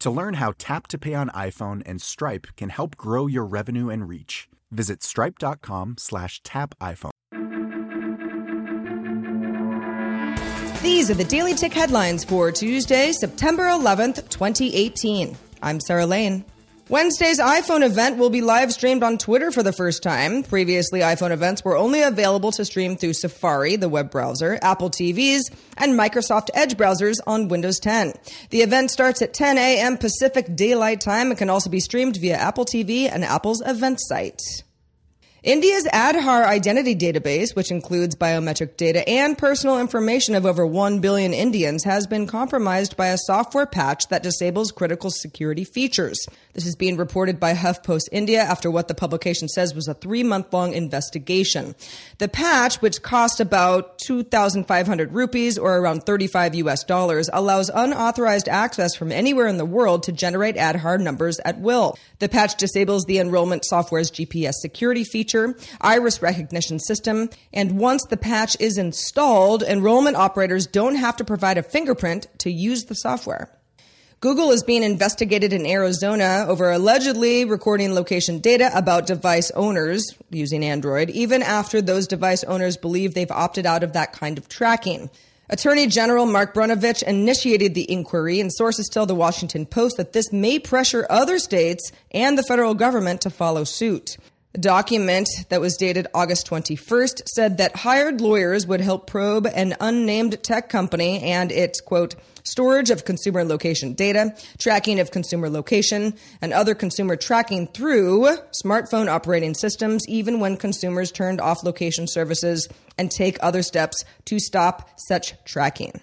To learn how Tap to Pay on iPhone and Stripe can help grow your revenue and reach, visit stripe.com slash tap iPhone. These are the Daily Tech headlines for Tuesday, September 11th, 2018. I'm Sarah Lane. Wednesday's iPhone event will be live streamed on Twitter for the first time. Previously, iPhone events were only available to stream through Safari, the web browser, Apple TVs, and Microsoft Edge browsers on Windows 10. The event starts at 10 a.m. Pacific Daylight Time and can also be streamed via Apple TV and Apple's event site. India's Aadhaar identity database, which includes biometric data and personal information of over 1 billion Indians, has been compromised by a software patch that disables critical security features. This is being reported by HuffPost India after what the publication says was a three month long investigation. The patch, which cost about 2,500 rupees or around 35 US dollars, allows unauthorized access from anywhere in the world to generate Aadhaar numbers at will. The patch disables the enrollment software's GPS security feature, iris recognition system, and once the patch is installed, enrollment operators don't have to provide a fingerprint to use the software. Google is being investigated in Arizona over allegedly recording location data about device owners using Android, even after those device owners believe they've opted out of that kind of tracking. Attorney General Mark Brnovich initiated the inquiry, and sources tell the Washington Post that this may pressure other states and the federal government to follow suit. A document that was dated August 21st said that hired lawyers would help probe an unnamed tech company and its, quote, storage of consumer location data, tracking of consumer location, and other consumer tracking through smartphone operating systems, even when consumers turned off location services and take other steps to stop such tracking.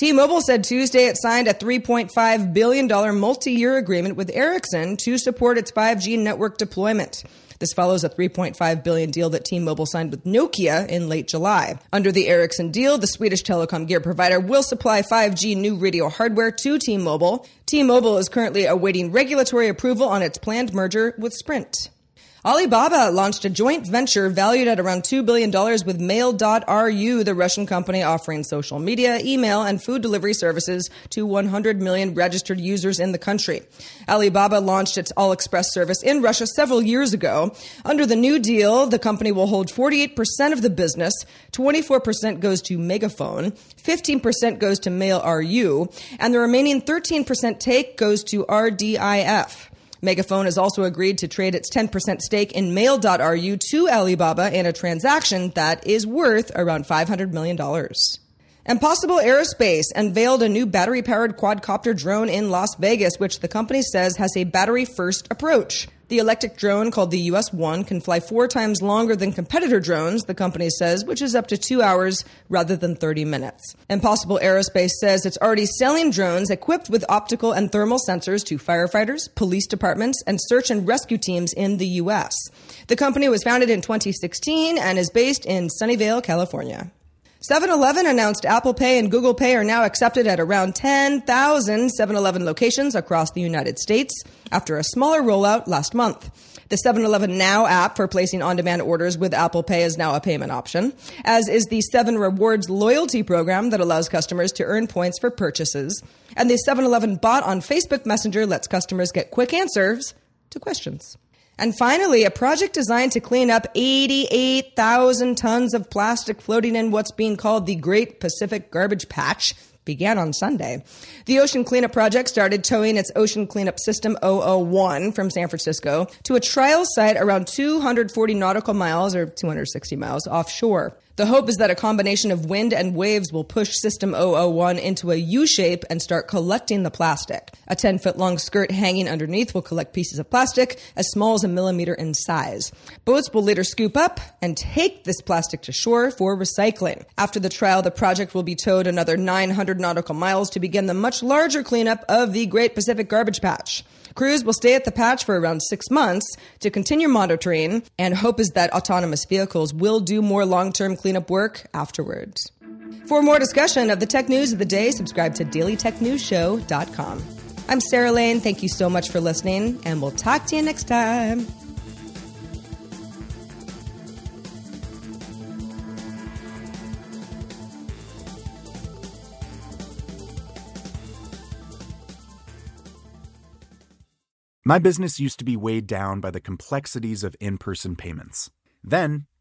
T-Mobile said Tuesday it signed a $3.5 billion multi-year agreement with Ericsson to support its 5G network deployment. This follows a 3.5 billion deal that T-Mobile signed with Nokia in late July. Under the Ericsson deal, the Swedish telecom gear provider will supply 5G new radio hardware to T-Mobile. T-Mobile is currently awaiting regulatory approval on its planned merger with Sprint. Alibaba launched a joint venture valued at around $2 billion with Mail.ru, the Russian company offering social media, email, and food delivery services to 100 million registered users in the country. Alibaba launched its AliExpress service in Russia several years ago. Under the new deal, the company will hold 48% of the business, 24% goes to MegaFon, 15% goes to Mail.ru, and the remaining 13% take goes to RDIF. MegaFon has also agreed to trade its 10% stake in Mail.ru to Alibaba in a transaction that is worth around $500 million. Impossible Aerospace unveiled a new battery powered quadcopter drone in Las Vegas, which the company says has a battery first approach. The electric drone called the US 1 can fly four times longer than competitor drones, the company says, which is up to two hours rather than 30 minutes. Impossible Aerospace says it's already selling drones equipped with optical and thermal sensors to firefighters, police departments, and search and rescue teams in the U.S. The company was founded in 2016 and is based in Sunnyvale, California. 7 Eleven announced Apple Pay and Google Pay are now accepted at around 10,000 7 Eleven locations across the United States after a smaller rollout last month. The 7 Eleven Now app for placing on demand orders with Apple Pay is now a payment option, as is the 7 Rewards loyalty program that allows customers to earn points for purchases. And the 7 Eleven bot on Facebook Messenger lets customers get quick answers to questions. And finally, a project designed to clean up 88,000 tons of plastic floating in what's being called the Great Pacific Garbage Patch began on Sunday. The Ocean Cleanup Project started towing its Ocean Cleanup System 001 from San Francisco to a trial site around 240 nautical miles or 260 miles offshore. The hope is that a combination of wind and waves will push System 001 into a U shape and start collecting the plastic. A 10 foot long skirt hanging underneath will collect pieces of plastic as small as a millimeter in size. Boats will later scoop up and take this plastic to shore for recycling. After the trial, the project will be towed another 900 nautical miles to begin the much larger cleanup of the Great Pacific Garbage Patch. Crews will stay at the patch for around six months to continue monitoring, and hope is that autonomous vehicles will do more long term cleanup work afterwards. For more discussion of the tech news of the day, subscribe to dailytechnewsshow.com. I'm Sarah Lane. Thank you so much for listening, and we'll talk to you next time. My business used to be weighed down by the complexities of in person payments. Then,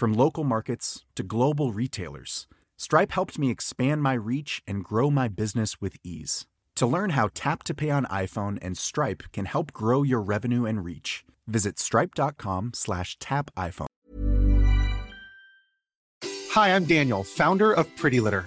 From local markets to global retailers, Stripe helped me expand my reach and grow my business with ease. To learn how Tap to Pay on iPhone and Stripe can help grow your revenue and reach, visit stripe.com slash tap iPhone. Hi, I'm Daniel, founder of Pretty Litter.